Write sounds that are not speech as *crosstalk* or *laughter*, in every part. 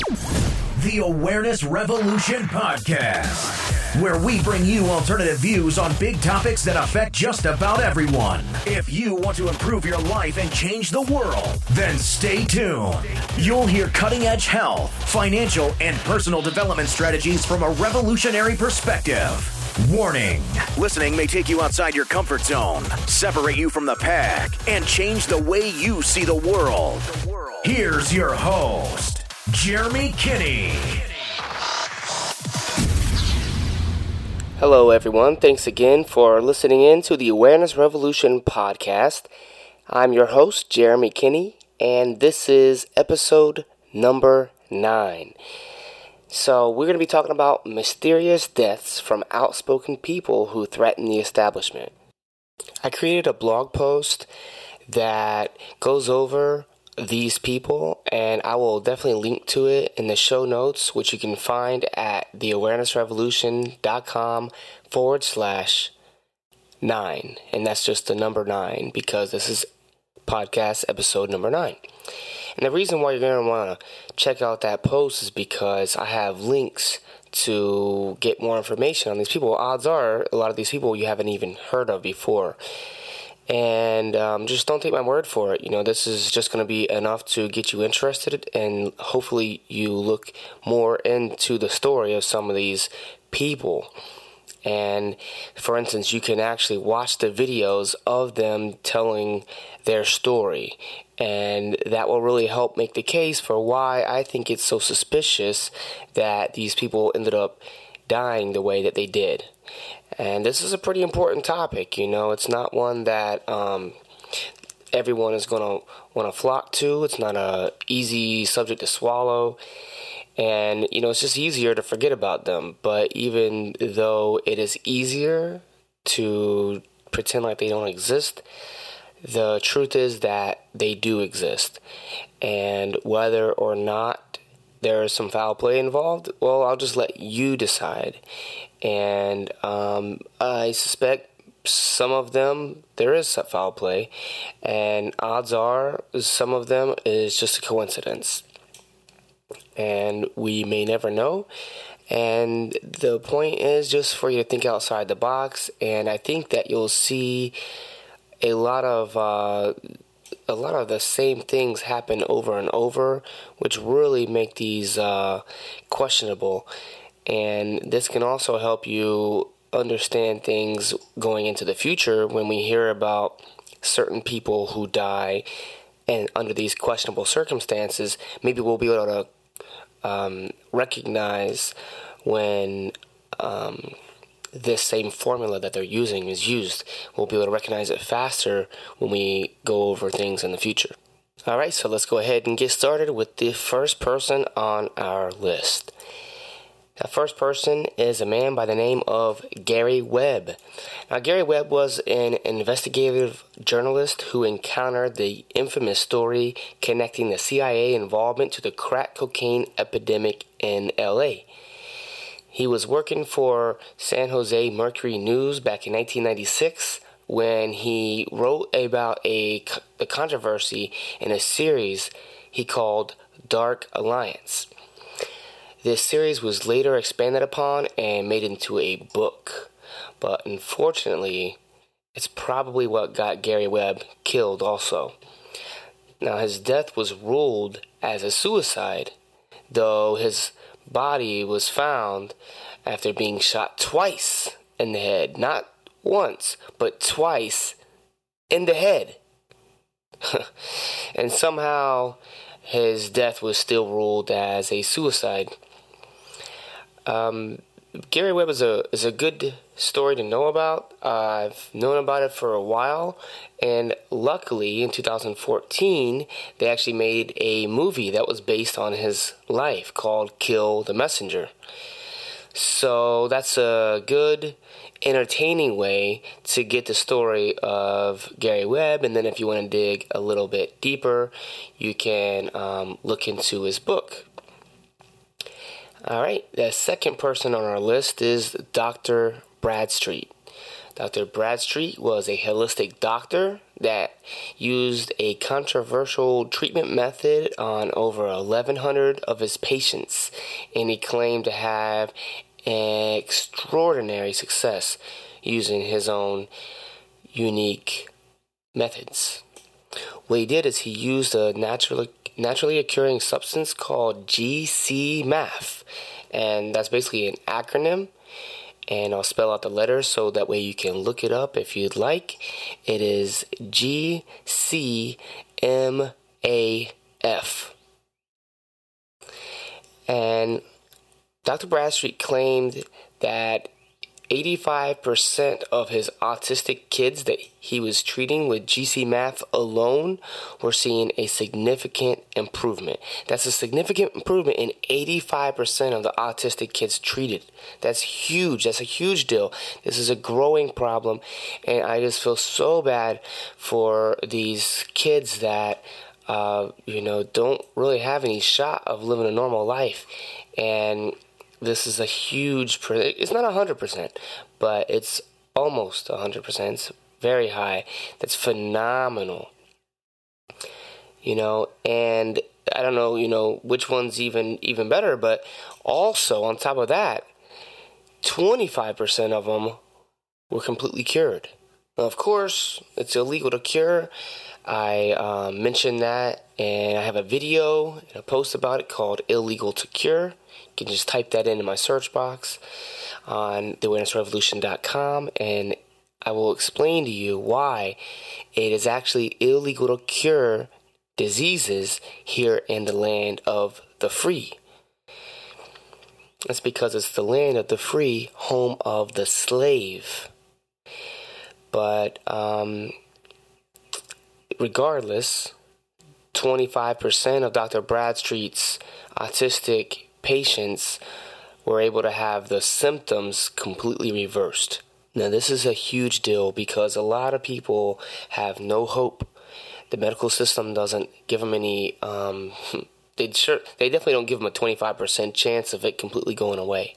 The Awareness Revolution Podcast, where we bring you alternative views on big topics that affect just about everyone. If you want to improve your life and change the world, then stay tuned. You'll hear cutting edge health, financial, and personal development strategies from a revolutionary perspective. Warning listening may take you outside your comfort zone, separate you from the pack, and change the way you see the world. Here's your host. Jeremy Kinney. Hello, everyone. Thanks again for listening in to the Awareness Revolution podcast. I'm your host, Jeremy Kinney, and this is episode number nine. So, we're going to be talking about mysterious deaths from outspoken people who threaten the establishment. I created a blog post that goes over these people, and I will definitely link to it in the show notes, which you can find at theawarenessrevolution.com forward slash nine. And that's just the number nine because this is podcast episode number nine. And the reason why you're going to want to check out that post is because I have links to get more information on these people. Odds are a lot of these people you haven't even heard of before and um, just don't take my word for it. You know, this is just going to be enough to get you interested, and hopefully, you look more into the story of some of these people. And for instance, you can actually watch the videos of them telling their story, and that will really help make the case for why I think it's so suspicious that these people ended up dying the way that they did. And this is a pretty important topic, you know, it's not one that um, everyone is going to want to flock to. It's not a easy subject to swallow. And, you know, it's just easier to forget about them. But even though it is easier to pretend like they don't exist, the truth is that they do exist. And whether or not there is some foul play involved, well, I'll just let you decide and um, I suspect some of them there is foul play, and odds are some of them is just a coincidence, and we may never know. And the point is just for you to think outside the box, and I think that you'll see a lot of. Uh, a lot of the same things happen over and over, which really make these uh, questionable. And this can also help you understand things going into the future when we hear about certain people who die and under these questionable circumstances. Maybe we'll be able to um, recognize when um, this same formula that they're using is used. We'll be able to recognize it faster when we go over things in the future. All right, so let's go ahead and get started with the first person on our list. The first person is a man by the name of Gary Webb. Now, Gary Webb was an investigative journalist who encountered the infamous story connecting the CIA involvement to the crack cocaine epidemic in LA. He was working for San Jose Mercury News back in 1996 when he wrote about a, a controversy in a series he called Dark Alliance. This series was later expanded upon and made into a book, but unfortunately, it's probably what got Gary Webb killed also. Now, his death was ruled as a suicide, though his body was found after being shot twice in the head. Not once, but twice in the head. *laughs* and somehow his death was still ruled as a suicide. Um, Gary Webb is a is a good story to know about. Uh, I've known about it for a while, and luckily in 2014 they actually made a movie that was based on his life called "Kill the Messenger." So that's a good, entertaining way to get the story of Gary Webb. And then if you want to dig a little bit deeper, you can um, look into his book. All right, the second person on our list is Dr. Bradstreet. Dr. Bradstreet was a holistic doctor that used a controversial treatment method on over 1,100 of his patients, and he claimed to have extraordinary success using his own unique methods. What he did is he used a naturally naturally occurring substance called GC-MAF, and that's basically an acronym and I'll spell out the letters so that way you can look it up if you'd like. It is G C M A F. And Dr. Bradstreet claimed that 85% of his autistic kids that he was treating with GC-MAF alone were seeing a significant improvement. That's a significant improvement in 85% of the autistic kids treated. That's huge. That's a huge deal. This is a growing problem, and I just feel so bad for these kids that uh, you know don't really have any shot of living a normal life, and this is a huge it's not 100% but it's almost 100% it's very high that's phenomenal. You know and i don't know you know which one's even even better but also on top of that 25% of them were completely cured. Now, of course it's illegal to cure. I um, mentioned that and i have a video and a post about it called illegal to cure can just type that into my search box on theawarenessrevolution.com and I will explain to you why it is actually illegal to cure diseases here in the land of the free. That's because it's the land of the free, home of the slave. But um, regardless, 25% of Dr. Bradstreet's autistic patients were able to have the symptoms completely reversed. Now, this is a huge deal because a lot of people have no hope. The medical system doesn't give them any. Um, *laughs* they sure they definitely don't give them a 25% chance of it completely going away,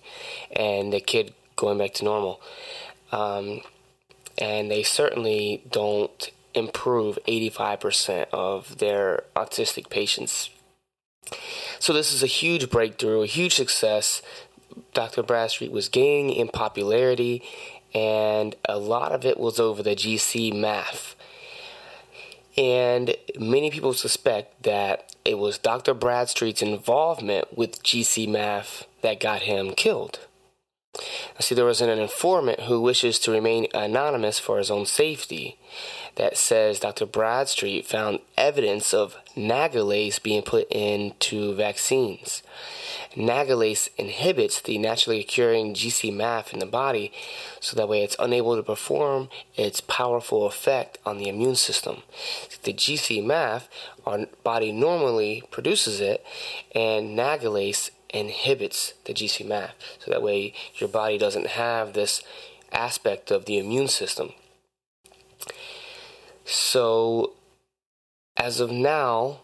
and the kid going back to normal. Um, and they certainly don't improve 85% of their autistic patients so this is a huge breakthrough, a huge success. Dr. Bradstreet was gaining in popularity, and a lot of it was over the GC-MAF. And many people suspect that it was Dr. Bradstreet's involvement with GC-MAF that got him killed. I see there was an informant who wishes to remain anonymous for his own safety that says Dr. Bradstreet found evidence of nagalase being put into vaccines. Nagalase inhibits the naturally occurring GC-MAF in the body so that way it's unable to perform its powerful effect on the immune system. The GC-MAF, our body normally produces it, and nagalase inhibits the GC-MAF. So that way your body doesn't have this aspect of the immune system. So, as of now,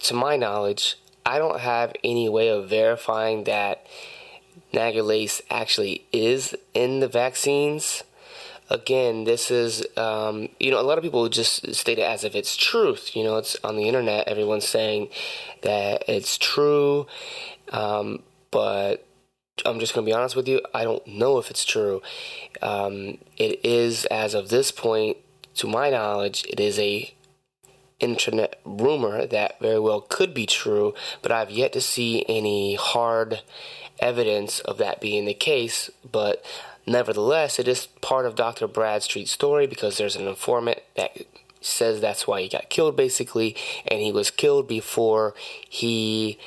to my knowledge, I don't have any way of verifying that nagalase actually is in the vaccines. Again, this is, um, you know, a lot of people just state it as if it's truth. You know, it's on the internet, everyone's saying that it's true, um, but I'm just going to be honest with you, I don't know if it's true. Um, it is, as of this point, to my knowledge, it is a internet rumor that very well could be true, but I've yet to see any hard evidence of that being the case. But nevertheless, it is part of Dr. Bradstreet's story because there's an informant that says that's why he got killed, basically, and he was killed before he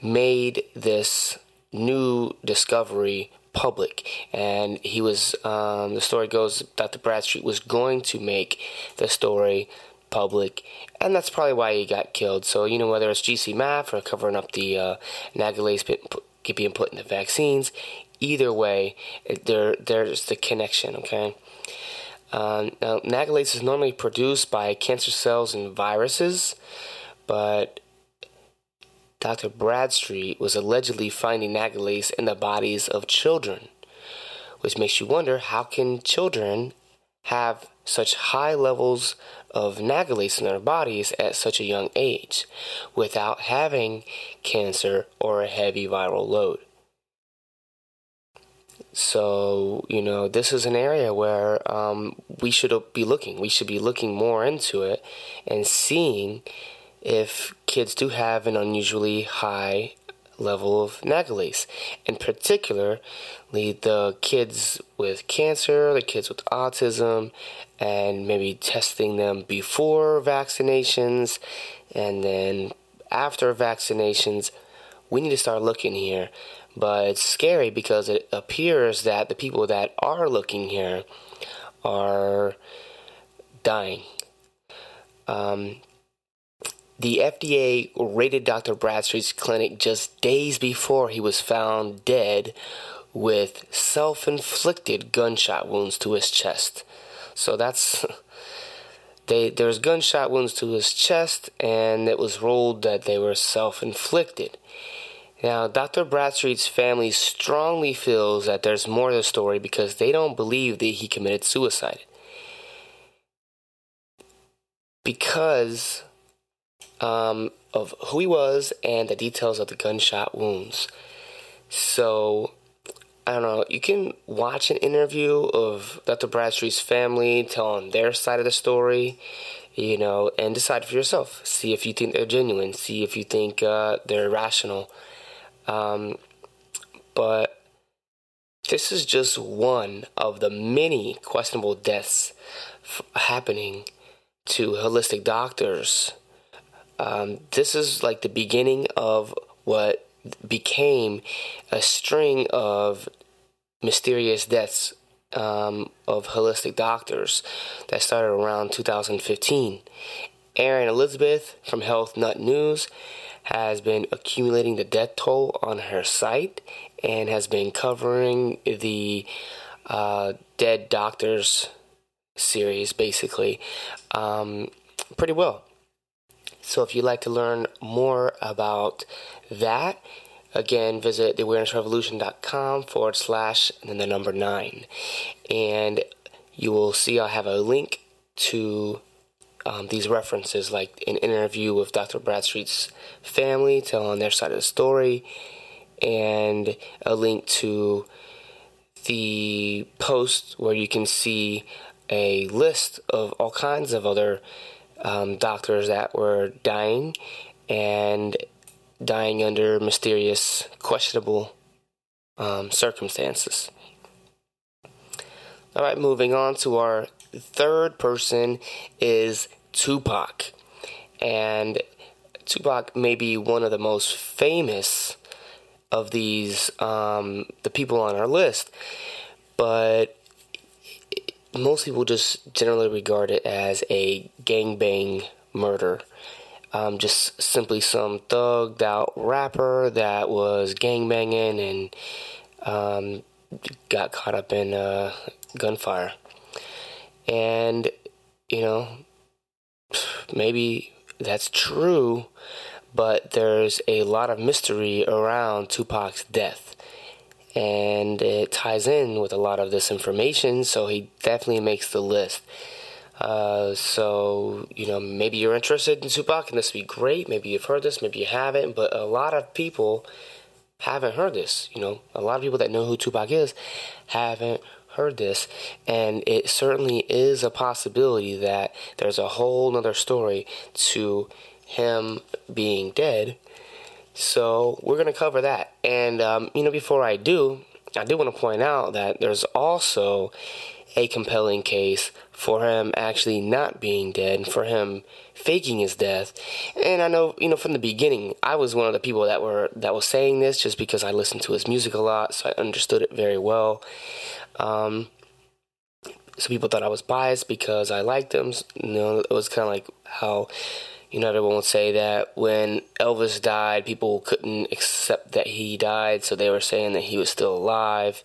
made this new discovery public. And he was, um, the story goes, Dr. Bradstreet was going to make the story public, and that's probably why he got killed. So, you know, whether it's GC-MAF or covering up the uh, nagalase being put in the vaccines, either way, there there's the connection, okay? Um, now, nagalase is normally produced by cancer cells and viruses, but Dr. Bradstreet was allegedly finding nagalase in the bodies of children, which makes you wonder how can children have such high levels of nagalase in their bodies at such a young age without having cancer or a heavy viral load. So, you know, this is an area where um, we should be looking. We should be looking more into it and seeing if kids do have an unusually high level of nagalase. In particular, the kids with cancer, the kids with autism, and maybe testing them before vaccinations and then after vaccinations. We need to start looking here. But it's scary because it appears that the people that are looking here are dying. Um, the FDA raided Dr. Bradstreet's clinic just days before he was found dead with self inflicted gunshot wounds to his chest. So that's. *laughs* They, there was gunshot wounds to his chest, and it was ruled that they were self inflicted. Now, Dr. Bradstreet's family strongly feels that there's more to the story because they don't believe that he committed suicide. Because um, of who he was and the details of the gunshot wounds. So, I don't know, you can watch an interview of Dr. Bradstreet's family telling their side of the story, you know, and decide for yourself. See if you think they're genuine, see if you think uh, they're rational. Um, but this is just one of the many questionable deaths f- happening to holistic doctors um, this is like the beginning of what became a string of mysterious deaths um, of holistic doctors that started around 2015. Erin Elizabeth from Health Nut News has been accumulating the death toll on her site and has been covering the uh, Dead Doctors series basically um, pretty well. So if you'd like to learn more about that, again, visit theawarenessrevolution.com forward slash and then the number nine. And you will see I have a link to um, these references, like an interview with Dr. Bradstreet's family telling their side of the story, and a link to the post where you can see a list of all kinds of other um, doctors that were dying and dying under mysterious, questionable um, circumstances. All right, moving on to our third person is Tupac. And Tupac may be one of the most famous of these, um, the people on our list, but most people just generally regard it as a gangbang murder. Um, just simply some thugged out rapper that was gangbanging and um, got caught up in uh, gunfire. And, you know, maybe that's true, but there's a lot of mystery around Tupac's death and it ties in with a lot of this information, so he definitely makes the list. Uh, so, you know, maybe you're interested in Tupac and this would be great. Maybe you've heard this, maybe you haven't, but a lot of people haven't heard this. You know, a lot of people that know who Tupac is haven't heard this, and it certainly is a possibility that there's a whole nother story to him being dead so we're going to cover that. And, um, you know, before I do, I do want to point out that there's also a compelling case for him actually not being dead for him faking his death. And I know, you know, from the beginning, I was one of the people that were that was saying this just because I listened to his music a lot, so I understood it very well. Um, so people thought I was biased because I liked him. You know, it was kind of like how you know, everyone would say that when Elvis died, people couldn't accept that he died, so they were saying that he was still alive,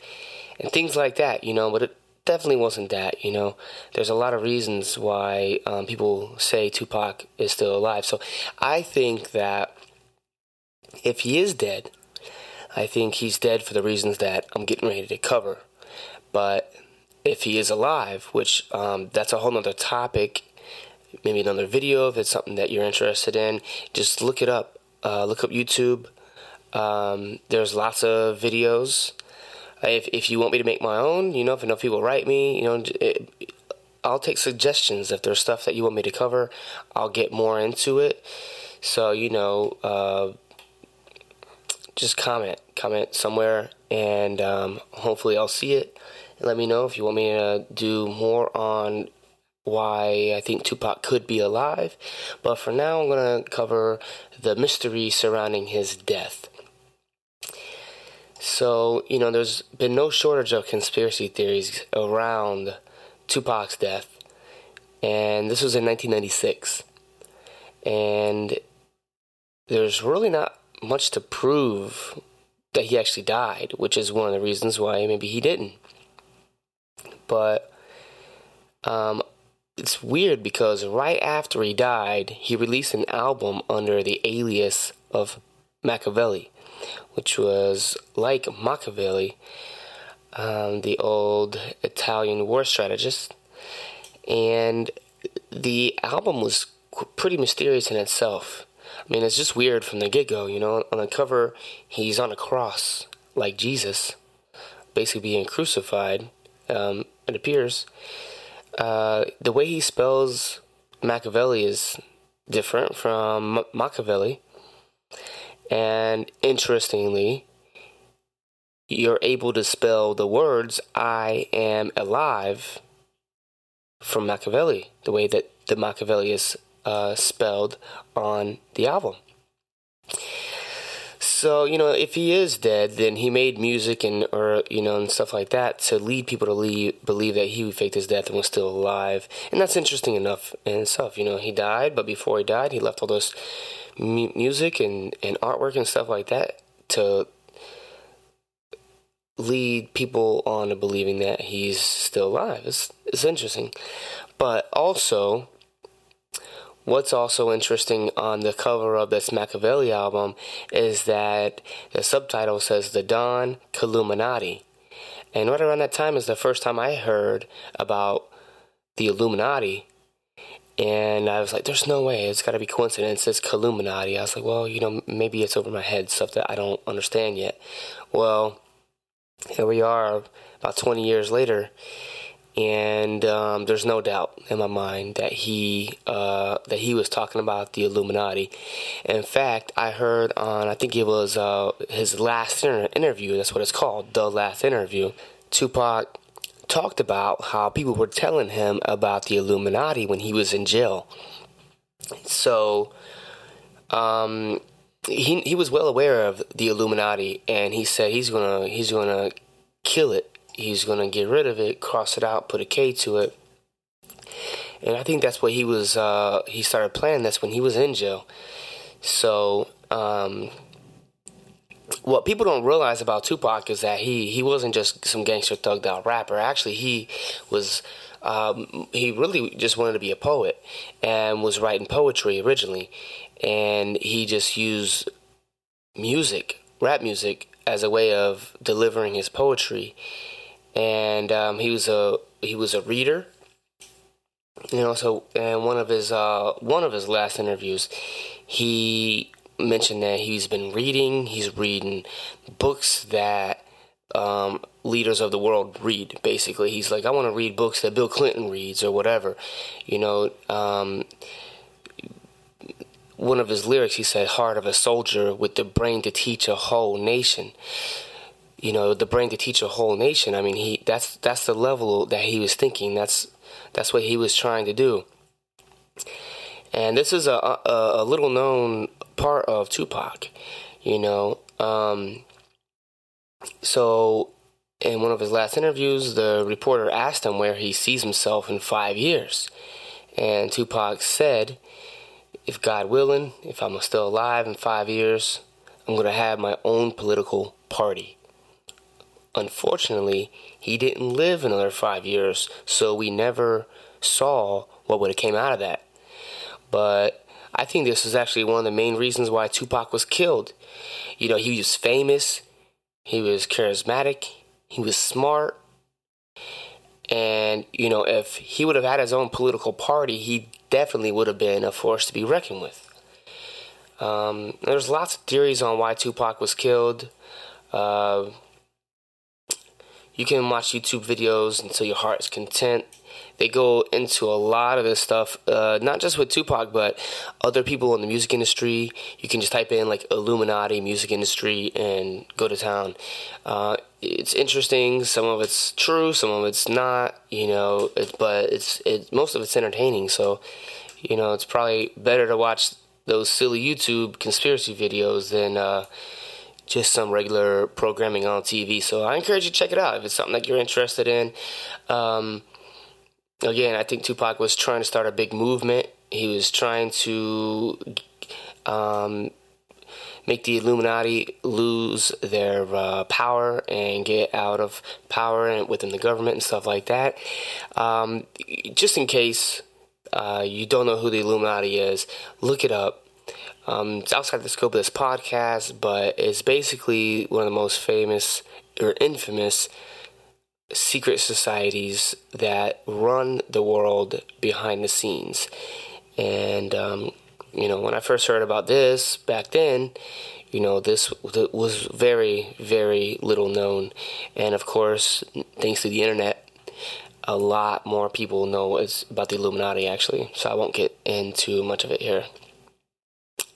and things like that, you know, but it definitely wasn't that, you know. There's a lot of reasons why um, people say Tupac is still alive. So I think that if he is dead, I think he's dead for the reasons that I'm getting ready to cover. But if he is alive, which um, that's a whole nother topic, maybe another video if it's something that you're interested in, just look it up. Uh, look up YouTube. Um, there's lots of videos. If if you want me to make my own, you know, if enough people write me, you know, it, I'll take suggestions. If there's stuff that you want me to cover, I'll get more into it. So you know, uh, just comment, comment somewhere, and um, hopefully I'll see it. Let me know if you want me to do more on why I think Tupac could be alive. But for now, I'm going to cover the mystery surrounding his death. So, you know, there's been no shortage of conspiracy theories around Tupac's death. And this was in 1996. And there's really not much to prove that he actually died, which is one of the reasons why maybe he didn't. But um, it's weird because right after he died, he released an album under the alias of Makaveli, which was like Machiavelli, um, the old Italian war strategist. And the album was pretty mysterious in itself. I mean, it's just weird from the get go, you know. On the cover, he's on a cross like Jesus, basically being crucified, um, it appears. Uh, the way he spells Makaveli is different from Machiavelli. And interestingly, you're able to spell the words I am alive from Makaveli, the way that the Makaveli is uh, spelled on the album. So you know, if he is dead, then he made music and or you know and stuff like that to lead people to leave, believe that he faked his death and was still alive, and that's interesting enough in itself. You know, he died, but before he died, he left all this mu- music and and artwork and stuff like that to lead people on to believing that he's still alive. It's it's interesting, but also What's also interesting on the cover of this Makaveli album is that the subtitle says The Don Killuminati. And right around that time is the first time I heard about the Illuminati. And I was like, there's no way. It's got to be coincidence. It's Illuminati. I was like, well, you know, maybe it's over my head, stuff that I don't understand yet. Well, here we are about 20 years later and um, there's no doubt in my mind that he uh, that he was talking about the Illuminati. In fact, I heard on I think it was uh, his last inter- interview. That's what it's called, the last interview. Tupac talked about how people were telling him about the Illuminati when he was in jail. So, um, he he was well aware of the Illuminati, and he said he's gonna he's gonna kill it he's going to get rid of it, cross it out, put a K to it. And I think that's what he was, uh, he started playing That's when he was in jail. So, um, what people don't realize about Tupac is that he, he wasn't just some gangster thugged out rapper. Actually, he was, um, he really just wanted to be a poet and was writing poetry originally. And he just used music, rap music, as a way of delivering his poetry and um, he was a he was a reader. You know, so and one of his uh, one of his last interviews, he mentioned that he's been reading. He's reading books that um, leaders of the world read. Basically, he's like, I want to read books that Bill Clinton reads or whatever. You know, um, one of his lyrics, he said, "Heart of a soldier with the brain to teach a whole nation." You know the brain to teach a whole nation. I mean he that's that's the level that he was thinking. That's that's what he was trying to do. And this is a a, a little known part of tupac you know um, so in one of his last interviews the reporter asked him where he sees himself in five years. And tupac said if god willing if i'm still alive in five years i'm going to have my own political party Unfortunately, he didn't live another five years, so we never saw what would have came out of that. But I think this is actually one of the main reasons why Tupac was killed. You know, he was famous, he was charismatic, he was smart, And, you know, if he would have had his own political party, he definitely would have been a force to be reckoned with. Um, there's lots of theories on why Tupac was killed. Uh, you can watch YouTube videos until your heart is content. They go into a lot of this stuff, uh, not just with Tupac, but other people in the music industry. You can just type in like Illuminati music industry and go to town. Uh, it's interesting. Some of it's true, some of it's not. You know, it, but it's it, most of it's entertaining. So, you know, it's probably better to watch those silly YouTube conspiracy videos than. Uh, just some regular programming on TV. So I encourage you to check it out if it's something that you're interested in. Um, again, I think Tupac was trying to start a big movement. He was trying to um, make the Illuminati lose their uh, power and get out of power and within the government and stuff like that. Um, just in case uh, you don't know who the Illuminati is, look it up. Um, it's outside the scope of this podcast, but it's basically one of the most famous or infamous secret societies that run the world behind the scenes. And, um, you know, when I first heard about this back then, you know, this was very, very little known. And of course, thanks to the internet, a lot more people know about the Illuminati actually. So I won't get into much of it here.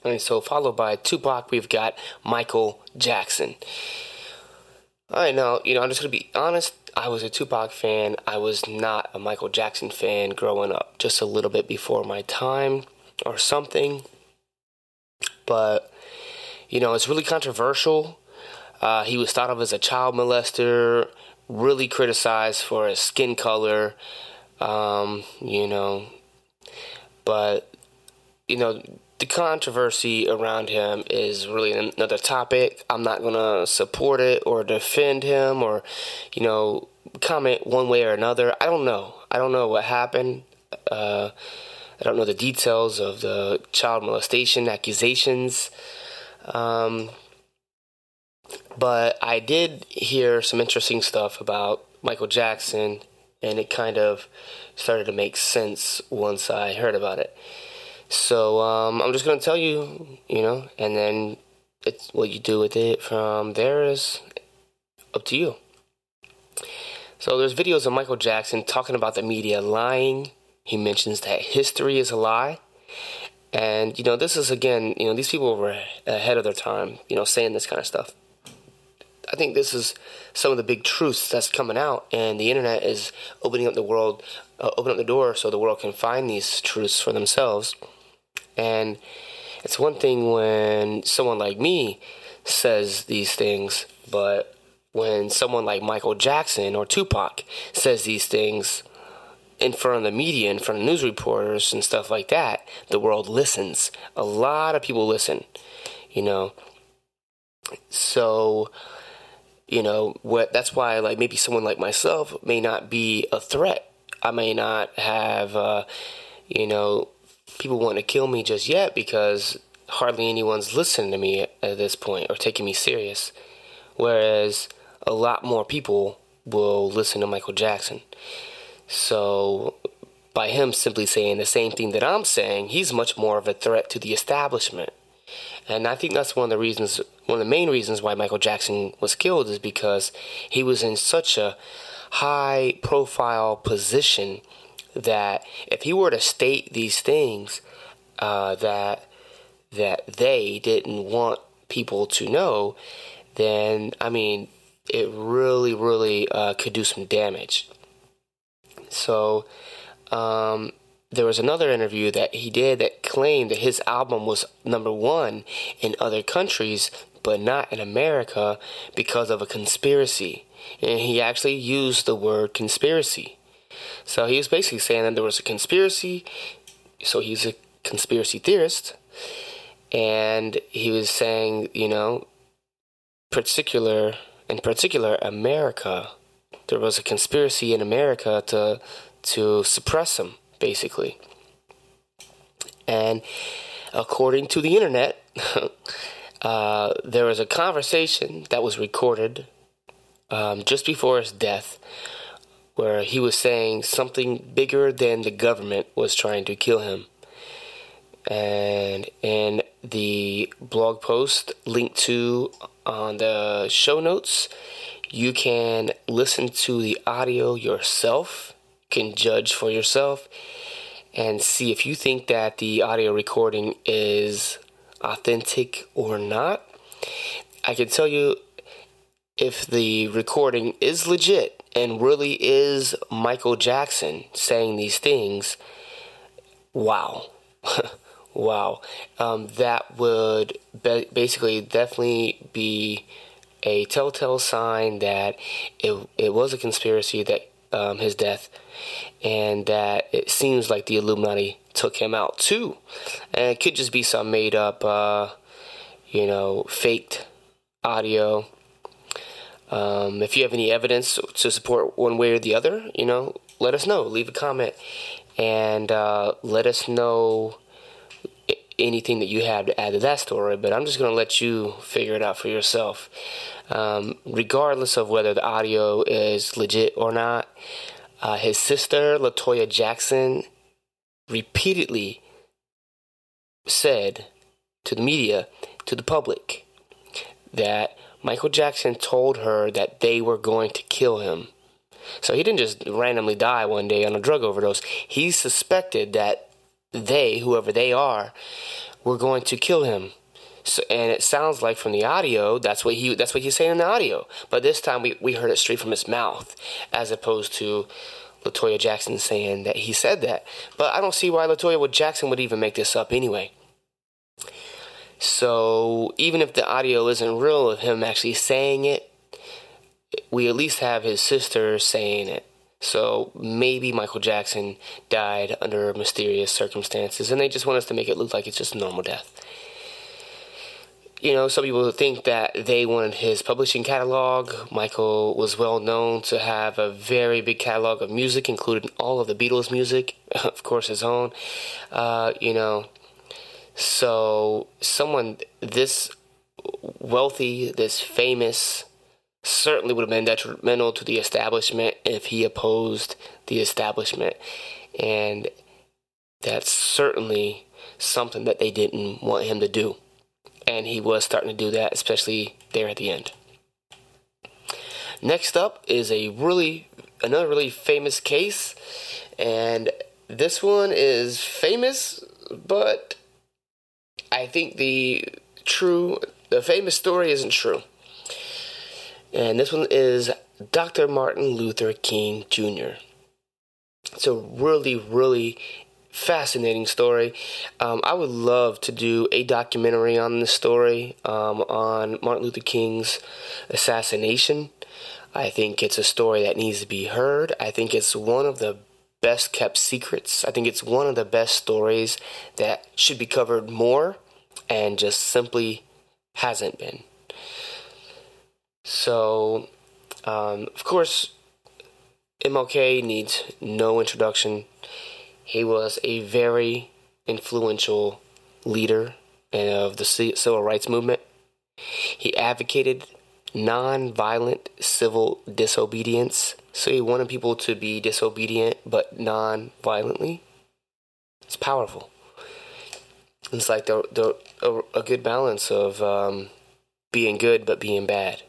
And so, followed by Tupac, we've got Michael Jackson. All right, now, you know, I'm just going to be honest. I was a Tupac fan. I was not a Michael Jackson fan growing up, just a little bit before my time or something. But, you know, it's really controversial. Uh, he was thought of as a child molester, really criticized for his skin color, um, you know. But, you know, the controversy around him is really another topic. I'm not going to support it or defend him or, you know, comment one way or another. I don't know. I don't know what happened. Uh, I don't know the details of the child molestation accusations. Um, but I did hear some interesting stuff about Michael Jackson, and it kind of started to make sense once I heard about it. So um, I'm just gonna tell you, you know, and then it's what you do with it from there is up to you. So there's videos of Michael Jackson talking about the media lying. He mentions that history is a lie. And, you know, this is again, you know, these people were ahead of their time, you know, saying this kind of stuff. I think this is some of the big truths that's coming out, and the internet is opening up the world, uh, opening up the door so the world can find these truths for themselves. And it's one thing when someone like me says these things, but when someone like Michael Jackson or Tupac says these things in front of the media, in front of news reporters and stuff like that, the world listens. A lot of people listen, you know. So, you know, what that's why like maybe someone like myself may not be a threat. I may not have uh, you know, people want to kill me just yet because hardly anyone's listening to me at this point or taking me serious. Whereas a lot more people will listen to Michael Jackson. So by him simply saying the same thing that I'm saying, he's much more of a threat to the establishment. And I think that's one of the reasons, one of the main reasons why Michael Jackson was killed is because he was in such a high profile position that if he were to state these things uh, that that they didn't want people to know, then I mean it really, really uh, could do some damage. So um, there was another interview that he did that claimed that his album was number one in other countries, but not in America because of a conspiracy. And he actually used the word conspiracy. So he was basically saying that there was a conspiracy. So he's a conspiracy theorist. And he was saying, you know, particular, in particular, America, there was a conspiracy in America to to suppress him, basically. And according to the internet, *laughs* uh, there was a conversation that was recorded um, just before his death where he was saying something bigger than the government was trying to kill him. And in the blog post linked to on the show notes, you can listen to the audio yourself, can judge for yourself, and see if you think that the audio recording is authentic or not. I can tell you if the recording is legit and really is Michael Jackson saying these things, wow. *laughs* wow. Um, that would be- basically definitely be a telltale sign that it, it was a conspiracy that um, his death and that it seems like the Illuminati took him out too. And it could just be some made up, uh, you know, faked audio um, if you have any evidence to support one way or the other, you know, let us know. Leave a comment and uh, let us know anything that you have to add to that story. But I'm just going to let you figure it out for yourself. Um, regardless of whether the audio is legit or not, uh, his sister, Latoya Jackson, repeatedly said to the media, to the public, that Michael Jackson told her that they were going to kill him. So he didn't just randomly die one day on a drug overdose. He suspected that they, whoever they are, were going to kill him. So, and it sounds like from the audio, that's what he that's what he's saying in the audio. But this time we, we heard it straight from his mouth, as opposed to Latoya Jackson saying that he said that. But I don't see why Latoya Jackson would even make this up anyway. So even if the audio isn't real of him actually saying it, we at least have his sister saying it. So maybe Michael Jackson died under mysterious circumstances, and they just want us to make it look like it's just a normal death. You know, some people think that they wanted his publishing catalog. Michael was well known to have a very big catalog of music, including all of the Beatles music, *laughs* of course, his own. Uh, you know, so, someone this wealthy, this famous, certainly would have been detrimental to the establishment if he opposed the establishment. And that's certainly something that they didn't want him to do. And he was starting to do that, especially there at the end. Next up is a really, another really famous case. And this one is famous, but I think the true, the famous story isn't true. And this one is Dr. Martin Luther King Jr. It's a really, really fascinating story. Um, I would love to do a documentary on this story um, on Martin Luther King's assassination. I think it's a story that needs to be heard. I think it's one of the best kept secrets. I think it's one of the best stories that should be covered more and just simply hasn't been. So, um, of course, MLK needs no introduction. He was a very influential leader of the civil rights movement. He advocated non-violent civil disobedience. So he wanted people to be disobedient but non-violently. It's powerful. It's like the, the a, a good balance of um, being good but being bad.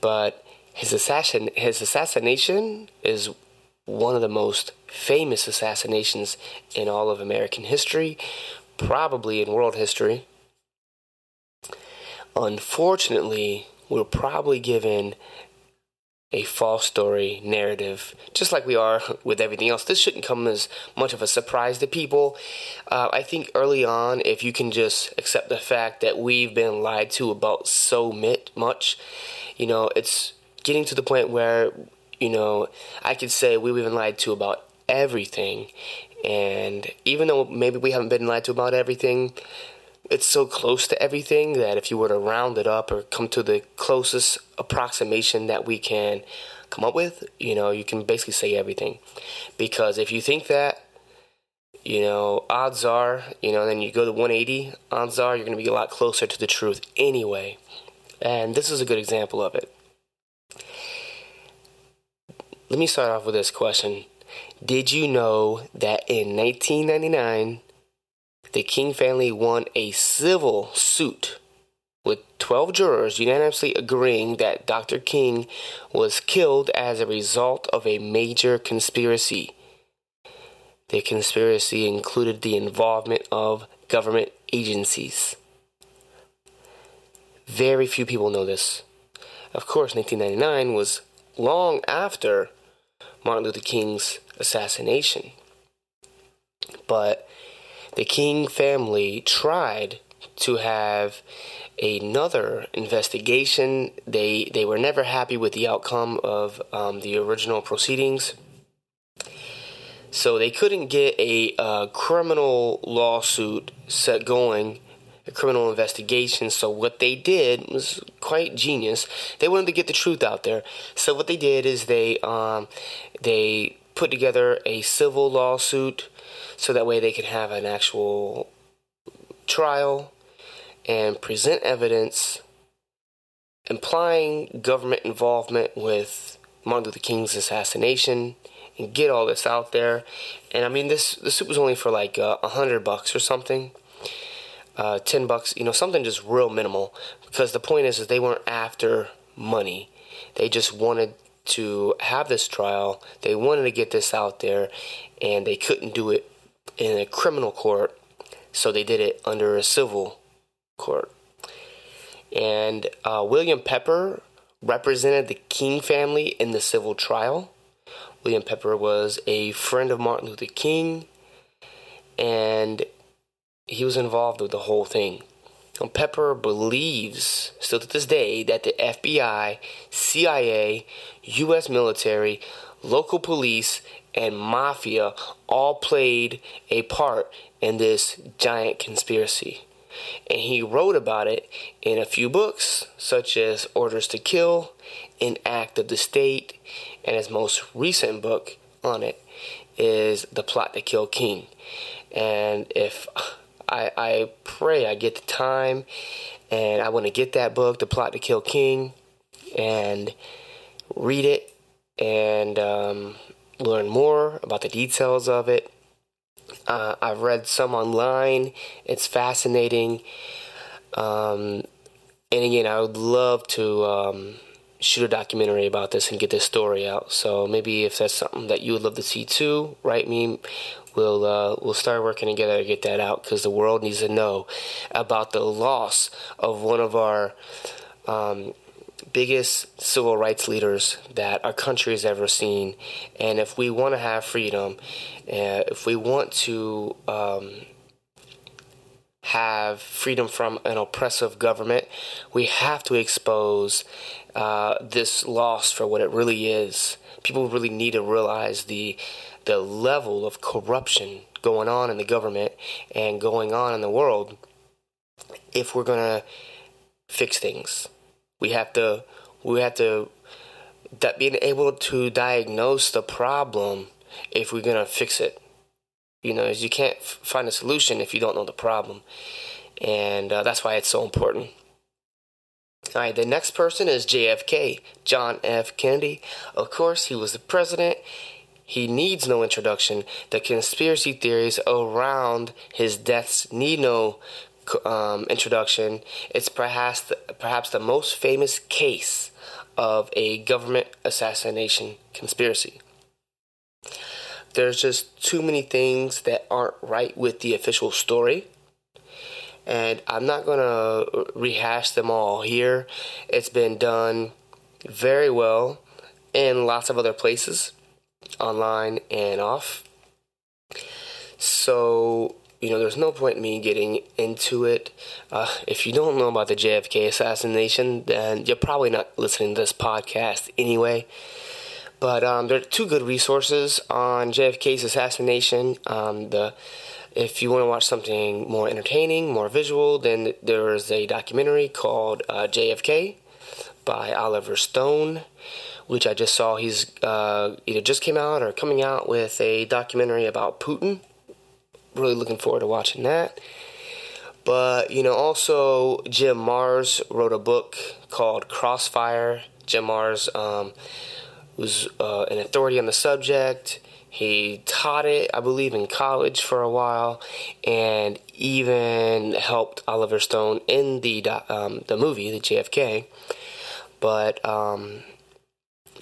But his assassin his assassination is one of the most famous assassinations in all of American history, probably in world history. Unfortunately, we're probably given a false story narrative, just like we are with everything else. This shouldn't come as much of a surprise to people. Uh, I think early on, if you can just accept the fact that we've been lied to about so much, you know, it's getting to the point where, you know, I could say we've been lied to about everything. And even though maybe we haven't been lied to about everything, it's so close to everything that if you were to round it up or come to the closest approximation that we can come up with, you know, you can basically say everything. Because if you think that, you know, odds are, you know, then you go to 180, odds are you're going to be a lot closer to the truth anyway. And this is a good example of it. let me start off with this question. Did you know that in 1999, the King family won a civil suit with 12 jurors unanimously agreeing that Dr. King was killed as a result of a major conspiracy? The conspiracy included the involvement of government agencies. Very few people know this. Of course, 1999 was long after Martin Luther King's assassination. But the King family tried to have another investigation. They they were never happy with the outcome of um, the original proceedings. So they couldn't get a criminal lawsuit set going, a criminal investigation. So what they did was quite genius. They wanted to get the truth out there. So what they did is they um, they put together a civil lawsuit, so that way they could have an actual trial and present evidence implying government involvement with Martin Luther King's assassination and get all this out there. And I mean, this the suit was only for like uh, a uh, hundred bucks or something, uh, ten bucks, you know, something just real minimal. Because the point is, is they weren't after money; they just wanted to have this trial. They wanted to get this out there, and they couldn't do it in a criminal court, so they did it under a civil court. And uh, William Pepper represented the King family in the civil trial. William Pepper was a friend of Martin Luther King, and he was involved with the whole thing. And Pepper believes, still to this day, that the FBI, CIA, U.S. military, local police, and mafia all played a part in this giant conspiracy. And he wrote about it in a few books, such as Orders to Kill, An Act of the State, and his most recent book on it is The Plot to Kill King. And if I, I pray I get the time and I want to get that book, The Plot to Kill King, and read it and um, learn more about the details of it. Uh, I've read some online. It's fascinating. Um, and again, I would love to um, shoot a documentary about this and get this story out. So maybe if that's something that you would love to see too, write me. We'll uh, we'll start working together to get that out because the world needs to know about the loss of one of our um, biggest civil rights leaders that our country has ever seen. And if we want to have freedom, uh, if we want to um, have freedom from an oppressive government, we have to expose uh, this loss for what it really is. People really need to realize the the level of corruption going on in the government and going on in the world if we're gonna fix things. We have to we have to that being able to diagnose the problem if we're gonna fix it. You know, you can't f- find a solution if you don't know the problem, and uh, that's why it's so important. All right, the next person is JFK, John F. Kennedy. Of course, he was the president. He needs no introduction. The conspiracy theories around his deaths need no um, introduction, it's perhaps the, perhaps the most famous case of a government assassination conspiracy. There's just too many things that aren't right with the official story. And I'm not going to rehash them all here. It's been done very well in lots of other places, online and off. So you know, there's no point in me getting into it. Uh, if you don't know about the JFK assassination, then you're probably not listening to this podcast anyway. But um, there are two good resources on JFK's assassination. Um, the if you want to watch something more entertaining, more visual, then there is a documentary called uh, JFK by Oliver Stone, which I just saw. He's uh, either just came out or coming out with a documentary about Putin really looking forward to watching that. But, you know, also Jim Marrs wrote a book called Crossfire. Jim Marrs um, was uh, an authority on the subject. He taught it, I believe, in college for a while, and even helped Oliver Stone in the um, the movie, the JFK. But um,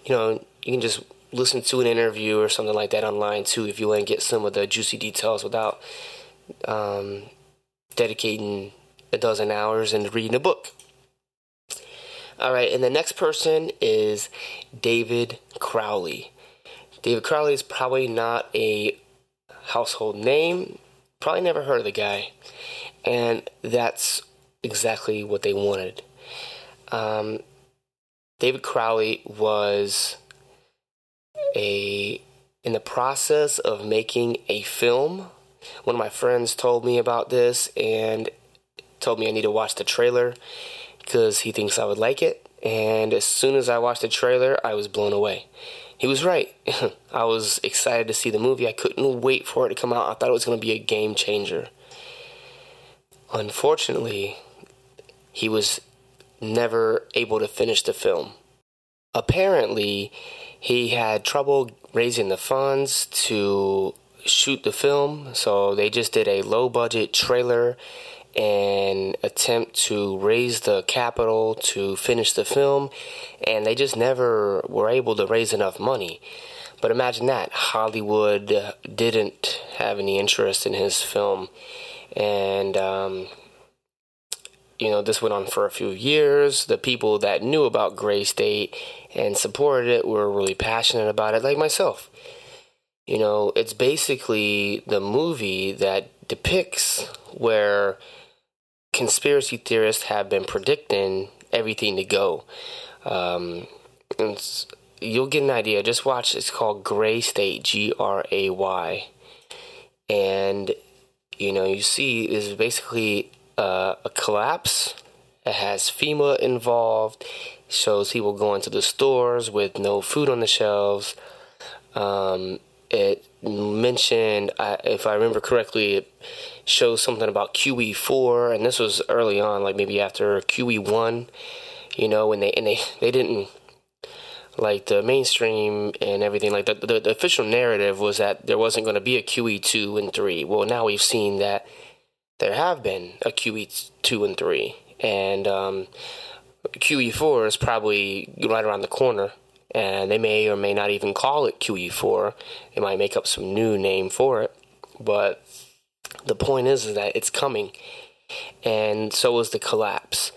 you know, you can just listen to an interview or something like that online too if you want to get some of the juicy details without um, dedicating a dozen hours and reading a book. All right, and the next person is David Crowley. David Crowley is probably not a household name. Probably never heard of the guy. And that's exactly what they wanted. Um, David Crowley was a in the process of making a film. One of my friends told me about this and told me I need to watch the trailer because he thinks I would like it. And as soon as I watched the trailer, I was blown away. He was right. *laughs* I was excited to see the movie. I couldn't wait for it to come out. I thought it was going to be a game changer. Unfortunately, he was never able to finish the film. Apparently, he had trouble raising the funds to shoot the film, so they just did a low budget trailer and attempt to raise the capital to finish the film, and they just never were able to raise enough money. But imagine that Hollywood didn't have any interest in his film, and um, you know this went on for a few years. The people that knew about Gray State and supported it were really passionate about it, like myself. You know, it's basically the movie that depicts where conspiracy theorists have been predicting everything to go. Um, you'll get an idea. Just watch. It's called Gray State, G R A Y, and you know you see is basically uh, a collapse. It has FEMA involved. It shows people going to the stores with no food on the shelves. Um, it mentioned, if I remember correctly, it shows something about QE4, and this was early on, like maybe after QE1, you know, and they and they *laughs* they didn't like the mainstream and everything like the, the, the official narrative was that there wasn't going to be a QE2 and 3. Well, now we've seen that there have been a QE2 and 3 and um, QE4 is probably right around the corner and they may or may not even call it QE4. They might make up some new name for it, but the point is, is that it's coming, and so is the collapse.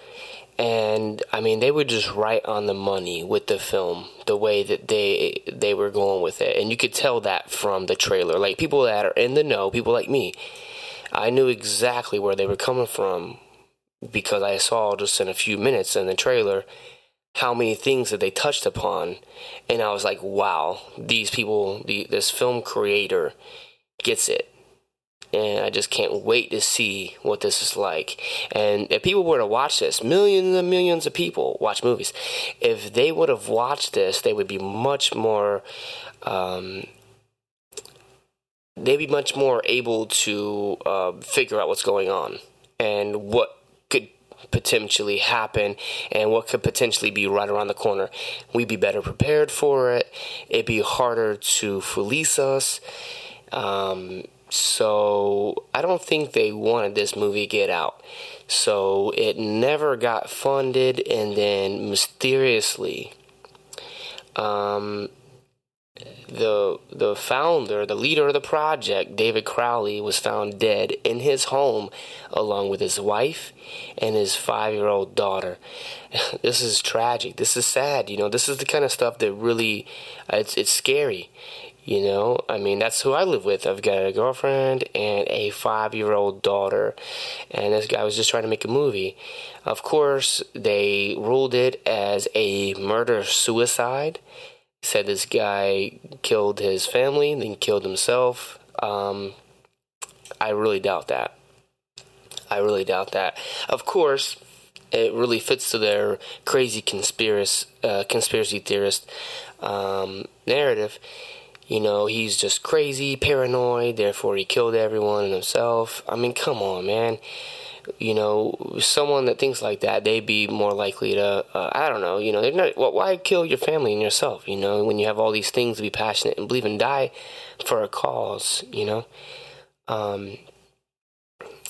And I mean, they were just right on the money with the film, the way that they they were going with it, and you could tell that from the trailer. Like people that are in the know, people like me, I knew exactly where they were coming from because I saw just in a few minutes in the trailer how many things that they touched upon. And i was like wow these people the, this film creator gets it. And i just can't wait to see what this is like. And if people were to watch this millions and millions of people watch movies if they would have watched this they would be much more um, they'd be much more able to uh, figure out what's going on and what could potentially happen and what could potentially be right around the corner. We'd be better prepared for it. It'd be harder to fleece us. Um, so I don't think they wanted this movie get out. So it never got funded, and then mysteriously, um, the the founder, the leader of the project, David Crowley, was found dead in his home along with his wife and his five-year-old daughter. *laughs* This is tragic. This is sad. You know, this is the kind of stuff that really uh, it's it's scary. You know, I mean, that's who I live with. I've got a girlfriend and a five year old daughter. And this guy was just trying to make a movie. Of course, they ruled it as a murder suicide said this guy killed his family, then killed himself. Um, I really doubt that. I really doubt that. Of course, it really fits to their crazy conspiracy uh, conspiracy theorist um, narrative. You know, he's just crazy, paranoid, therefore he killed everyone and himself. I mean, come on, man. You know, someone that thinks like that, they'd be more likely to, uh, I don't know, you know, they're not, well, why kill your family and yourself, you know, when you have all these things to be passionate and believe and die for a cause, you know? Um,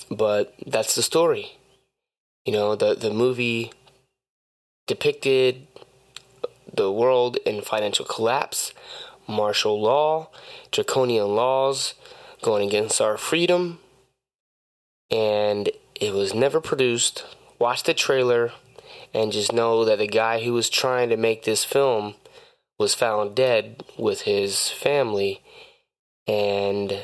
but that's the story. You know, the, the movie depicted the world in financial collapse, martial law, draconian laws going against our freedom, and it was never produced. Watch the trailer and just know that the guy who was trying to make this film was found dead with his family and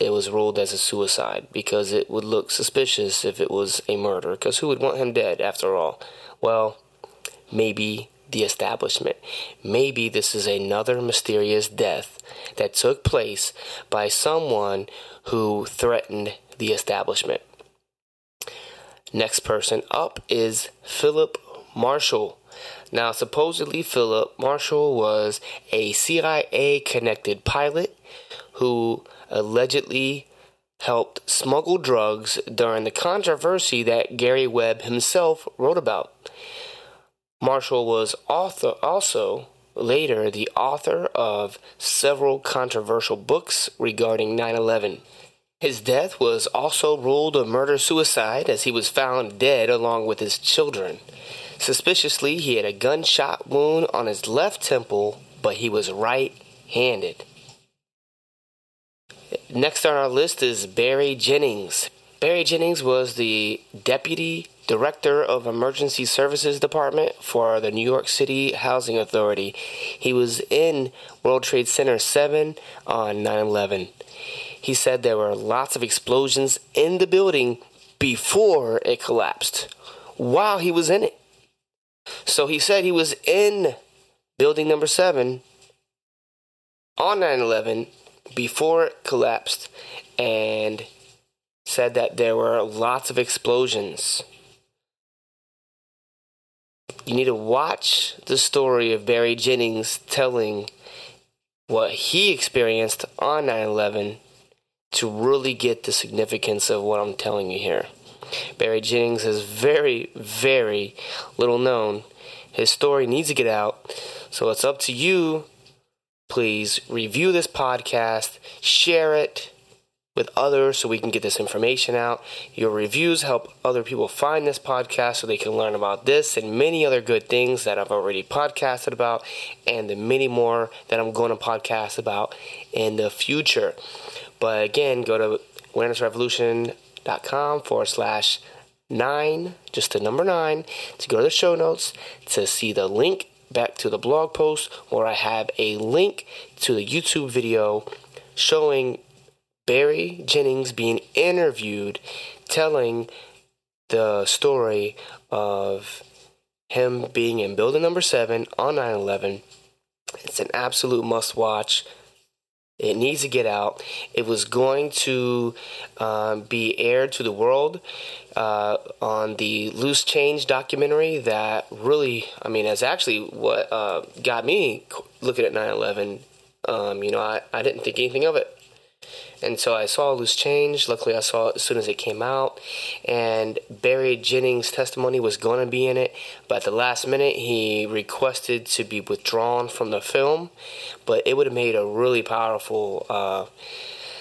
it was ruled as a suicide because it would look suspicious if it was a murder because who would want him dead after all? Well maybe the establishment. Maybe this is another mysterious death that took place by someone who threatened the establishment Next person up is Philip Marshall. Now, supposedly, Philip Marshall was a CIA connected pilot who allegedly helped smuggle drugs during the controversy that Gary Webb himself wrote about. Marshall was author, also later the author of several controversial books regarding 9 11. His death was also ruled a murder suicide as he was found dead along with his children. Suspiciously, he had a gunshot wound on his left temple, but he was right handed. Next on our list is Barry Jennings. Barry Jennings was the deputy director of emergency services department for the New York City Housing Authority. He was in World Trade Center 7 on 9 11. He said there were lots of explosions in the building before it collapsed while he was in it. So he said he was in building number seven on 9 11 before it collapsed and said that there were lots of explosions. You need to watch the story of Barry Jennings telling what he experienced on 9 11 to really get the significance of what I'm telling you here. Barry Jennings is very, very little known. His story needs to get out. So it's up to you. Please review this podcast, share it with others so we can get this information out. Your reviews help other people find this podcast so they can learn about this and many other good things that I've already podcasted about and the many more that I'm going to podcast about in the future. But again, go to awarenessrevolution.com forward slash nine, just the number nine, to go to the show notes to see the link back to the blog post where I have a link to the YouTube video showing Barry Jennings being interviewed telling the story of him being in building number seven on 9 11. It's an absolute must watch. It needs to get out. It was going to um, be aired to the world uh, on the Loose Change documentary that really, I mean, is actually what uh, got me looking at 9 11. Um, you know, I, I didn't think anything of it. And so I saw Loose Change. Luckily, I saw it as soon as it came out. And Barry Jennings' testimony was going to be in it. But at the last minute, he requested to be withdrawn from the film. But it would have made a really powerful uh,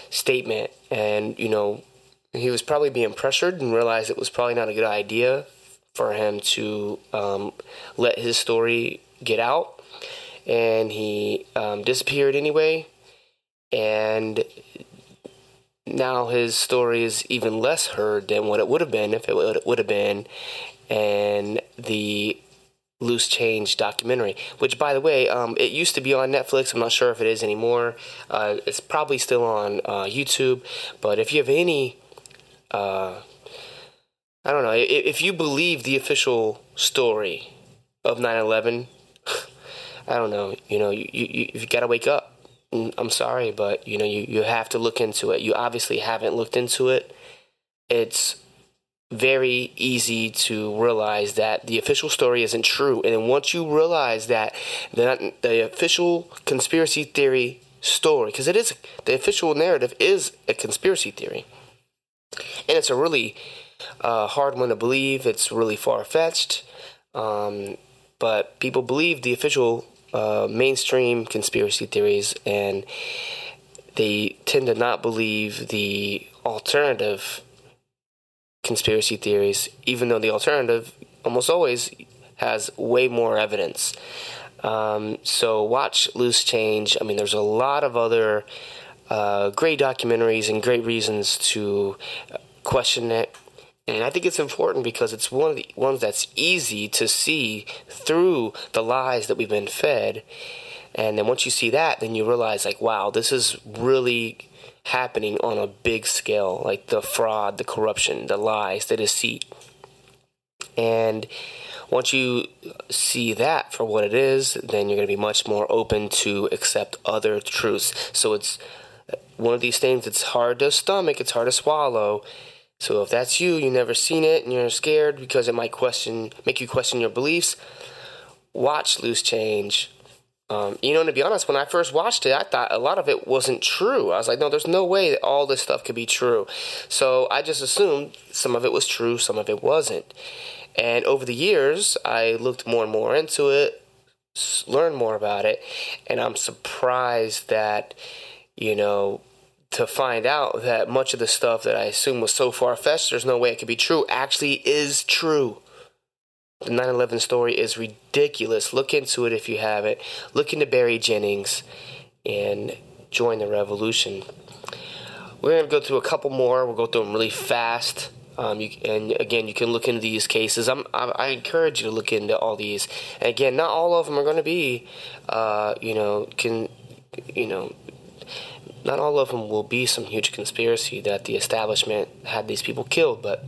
statement. And, you know, he was probably being pressured and realized it was probably not a good idea for him to um, let his story get out. And he um, disappeared anyway. And now his story is even less heard than what it would have been if it would have been and the loose change documentary which by the way um, it used to be on netflix. I'm not sure if it is anymore. Uh, it's probably still on uh, youtube. But if you have any uh, i don't know. If, you believe the official story of 9-11 *laughs* i don't know. You know you, you, you've got to wake up I'm sorry, but you know, you, you have to look into it. You obviously haven't looked into it. It's very easy to realize that the official story isn't true. And once you realize that the, the official conspiracy theory story, because it is the official narrative is a conspiracy theory. And it's a really a hard one to believe. It's really far fetched. Um, but people believe the official uh, mainstream conspiracy theories, and they tend to not believe the alternative conspiracy theories, even though the alternative almost always has way more evidence. Um, so watch Loose Change. I mean, there's a lot of other uh, great documentaries and great reasons to question it. And I think it's important because it's one of the ones that's easy to see through the lies that we've been fed. And then once you see that, then you realize, like, wow, this is really happening on a big scale like the fraud, the corruption, the lies, the deceit. And once you see that for what it is, then you're going to be much more open to accept other truths. So it's one of these things that's hard to stomach, it's hard to swallow. So if that's you, you've never seen it and you're scared because it might question make you question your beliefs, watch Loose Change. Um, you know, to be honest, when I first watched it, I thought a lot of it wasn't true. I was like, no, there's no way that all this stuff could be true. So I just assumed some of it was true, some of it wasn't. And over the years, I looked more and more into it, learned more about it, and I'm surprised that, you know, to find out that much of the stuff that I assumed was so far fetched, there's no way it could be true, actually is true. The 9 11 story is ridiculous. Look into it if you haven't. Look into Barry Jennings and join the revolution. We're going to go through a couple more. We'll go through them really fast. Um, you, and again, you can look into these cases. I, I, encourage you to look into all these. And again, not all of them are going to be, uh, you know, can, you know, not all of them will be some huge conspiracy that the establishment had these people killed, but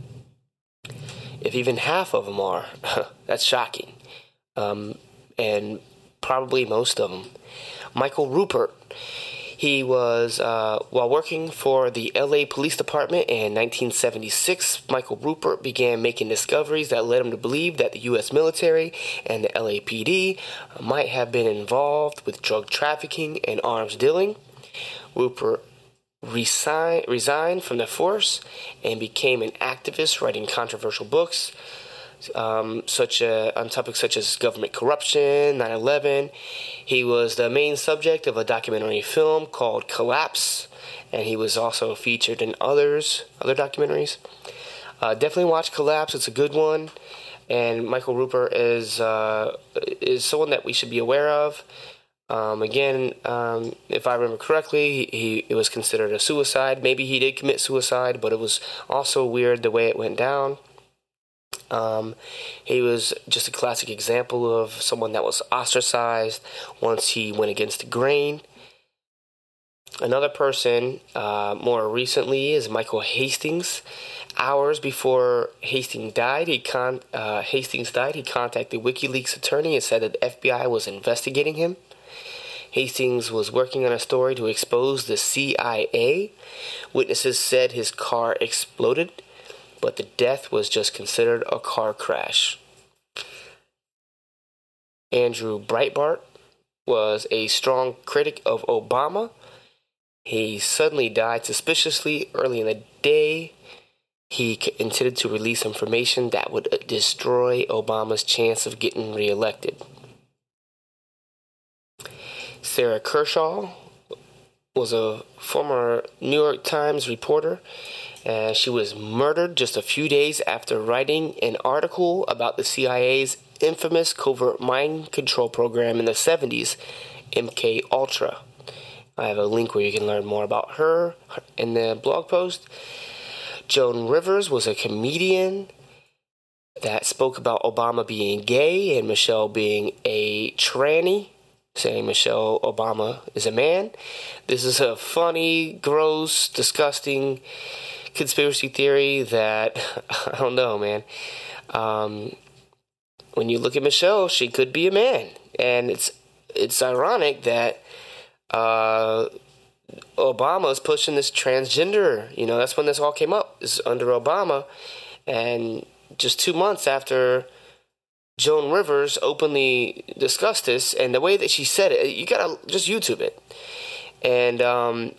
if even half of them are, *laughs* that's shocking. Um, and probably most of them. Michael Ruppert, He was, uh, while working for the LA Police Department in 1976, Michael Ruppert began making discoveries that led him to believe that the U.S. military and the LAPD might have been involved with drug trafficking and arms dealing. Resign, resigned from the force and became an activist writing controversial books um, such a, on topics such as government corruption, 9 11. He was the main subject of a documentary film called Collapse, and he was also featured in others, other documentaries. Uh, definitely watch Collapse, it's a good one. And Michael Ruppert is uh, is someone that we should be aware of. Um, again, um, if I remember correctly, he, he, it was considered a suicide. Maybe he did commit suicide, but it was also weird the way it went down. Um, he was just a classic example of someone that was ostracized once he went against the grain. Another person, uh, more recently, is Michael Hastings. Hours before Hastings died, he con- uh, Hastings died. He contacted WikiLeaks attorney and said that the FBI was investigating him. Hastings was working on a story to expose the CIA. Witnesses said his car exploded, but the death was just considered a car crash. Andrew Breitbart was a strong critic of Obama. He suddenly died suspiciously early in the day. He intended to release information that would uh, destroy Obama's chance of getting reelected. Sarah Kershaw was a former New York Times reporter. and she was murdered just a few days after writing an article about the CIA's infamous covert mind control program in the 70s, MK Ultra. I have a link where you can learn more about her in the blog post. Joan Rivers was a comedian that spoke about Obama being gay and Michelle being a tranny saying Michelle Obama is a man. This is a funny, gross, disgusting conspiracy theory that *laughs* I don't know, man. Um, when you look at Michelle, she could be a man, and it's it's ironic that uh, Obama is pushing this transgender. You know, that's when this all came up. Is under Obama, and just two months after Joan Rivers openly discussed this, and the way that she said it, you gotta just YouTube it. And um,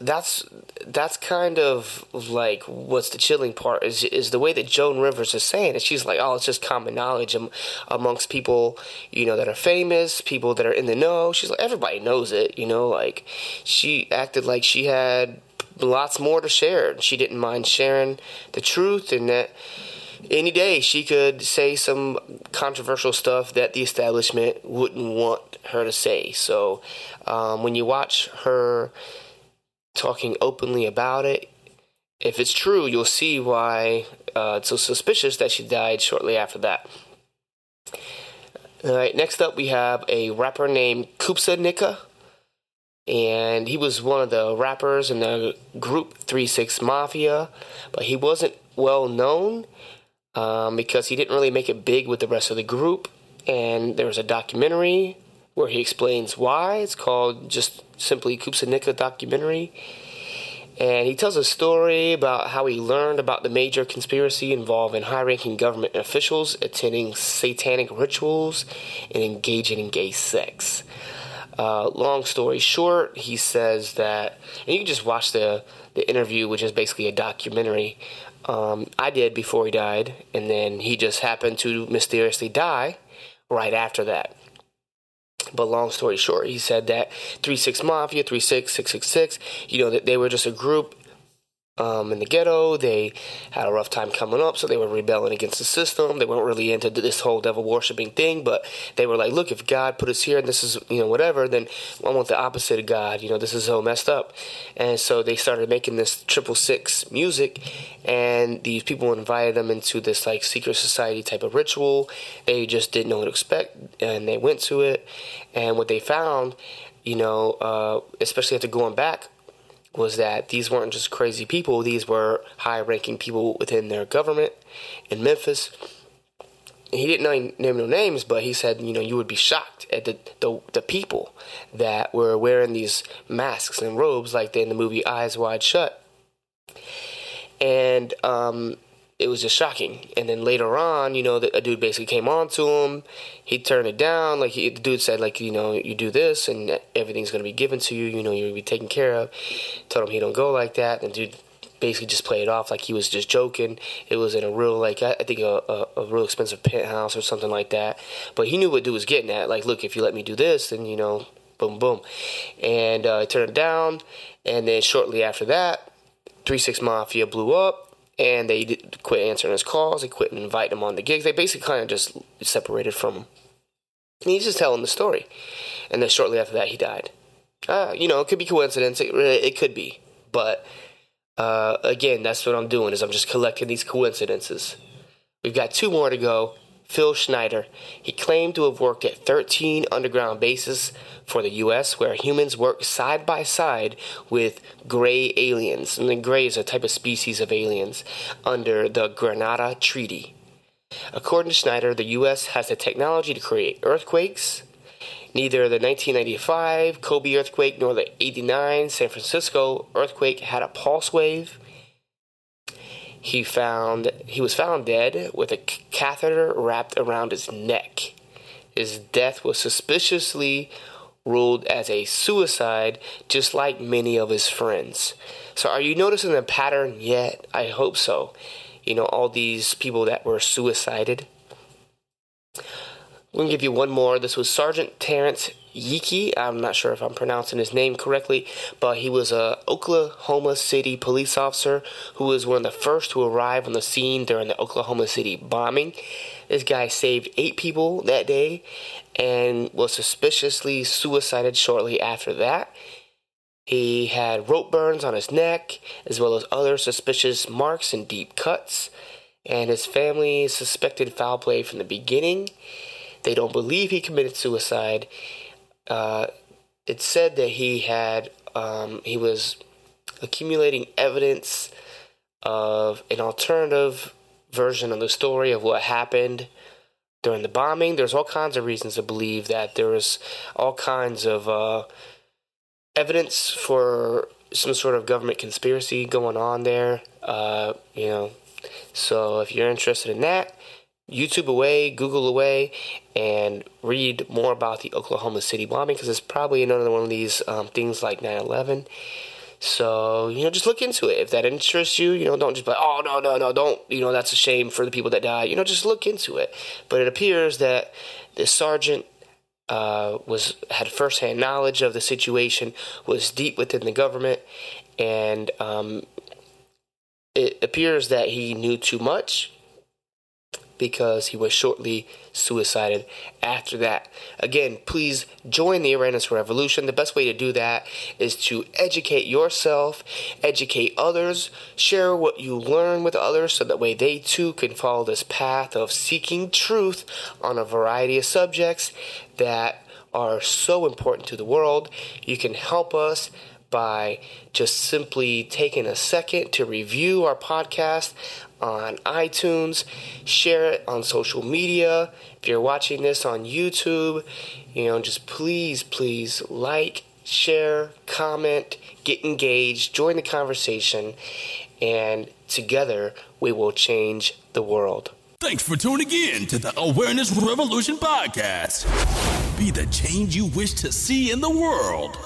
that's that's kind of like what's the chilling part is is the way that Joan Rivers is saying it. She's like, oh, it's just common knowledge amongst people, you know, that are famous, people that are in the know. She's like, everybody knows it, you know. Like she acted like she had lots more to share. And she didn't mind sharing the truth, and that any day she could say some controversial stuff that the establishment wouldn't want her to say. So um, when you watch her talking openly about it, if it's true, you'll see why uh, it's so suspicious that she died shortly after that. All right, next up we have a rapper named Koopsta Knicca, and he was one of the rappers in the group Three Six Mafia, but he wasn't well known um, because he didn't really make it big with the rest of the group. And there was a documentary where he explains why. It's called just simply Koopsta Knicca documentary. And he tells a story about how he learned about the major conspiracy involving high ranking government officials attending satanic rituals and engaging in gay sex. Uh, long story short, he says that, and you can just watch the, the interview, which is basically a documentary. Um, I did before he died, and then he just happened to mysteriously die right after that. But long story short, he said that 3 6 Mafia, 3 6, 666, you know, that they were just a group um, in the ghetto. They had a rough time coming up, so they were rebelling against the system. They weren't really into this whole devil worshiping thing, but they were like, look, if God put us here and this is, you know, whatever, then I want the opposite of God. You know, this is so messed up. And so they started making this triple six music, and these people invited them into this like secret society type of ritual. They just didn't know what to expect, and they went to it. And what they found, you know, uh, especially after going back was that these weren't just crazy people, these were high ranking people within their government in Memphis. He didn't name, no names, but he said, you know, you would be shocked at the, the, the people that were wearing these masks and robes like in the movie Eyes Wide Shut. And um, it was just shocking. And then later on, you know, the, a dude basically came on to him. He turned it down. Like he, the dude said, like you know, you do this and everything's gonna be given to you. You know, you'll be taken care of. Told him he don't go like that. And dude basically just played it off like he was just joking. It was in a real like I, think a, a, a real expensive penthouse or something like that. But he knew what dude was getting at. Like, look, if you let me do this, then you know, boom, boom. And uh, I turned it down. And then shortly after that, Three Six Mafia blew up and they quit answering his calls. They quit inviting him on the gigs. They basically kind of just separated from him. And he's just telling the story. And then shortly after that, he died. Uh, you know, it could be coincidence. It, it could be. But uh, again, that's what I'm doing is I'm just collecting these coincidences. We've got two more to go. Phil Schneider. He claimed to have worked at 13 underground bases for the U.S., where humans work side by side with gray aliens. And the gray is a type of species of aliens under the Greada Treaty. According to Schneider, the U.S. has the technology to create earthquakes. Neither the 1995 Kobe earthquake nor the 89 San Francisco earthquake had a pulse wave he found he was found dead with a catheter wrapped around his neck. His death was suspiciously ruled as a suicide, just like many of his friends. So, are you noticing the pattern yet? I hope so. You know, all these people that were suicided. Going to give you one more. This was Sergeant Terrence Yeakey. I'm not sure if I'm pronouncing his name correctly, but he was a Oklahoma City police officer who was one of the first to arrive on the scene during the Oklahoma City bombing. This guy saved eight people that day and was suspiciously suicided shortly after that. He had rope burns on his neck, as well as other suspicious marks and deep cuts. And his family suspected foul play from the beginning. They don't believe he committed suicide, uh, it said that he had um, he was accumulating evidence of an alternative version of the story of what happened during the bombing. There's all kinds of reasons to believe that there was all kinds of uh, evidence for some sort of government conspiracy going on there. Uh, you know, so if you're interested in that, YouTube away, Google away, and read more about the Oklahoma City bombing because it's probably another one of these um, things like 9 11. So, you know, just look into it. If that interests you, you know, don't just be like, oh, no, no, no, don't, you know, that's a shame for the people that died. You know, just look into it. But it appears that this sergeant uh, was had firsthand knowledge of the situation, was deep within the government, and um, it appears that he knew too much because he was shortly suicided after that. Again, please join the Awareness Revolution. The best way to do that is to educate yourself, educate others, share what you learn with others so that way they too can follow this path of seeking truth on a variety of subjects that are so important to the world. You can help us by just simply taking a second to review our podcast on iTunes, share it on social media. If you're watching this on YouTube, you know, just please, please like, share, comment, get engaged, join the conversation, and together we will change the world. Thanks for tuning in to the Awareness Revolution podcast. Be the change you wish to see in the world.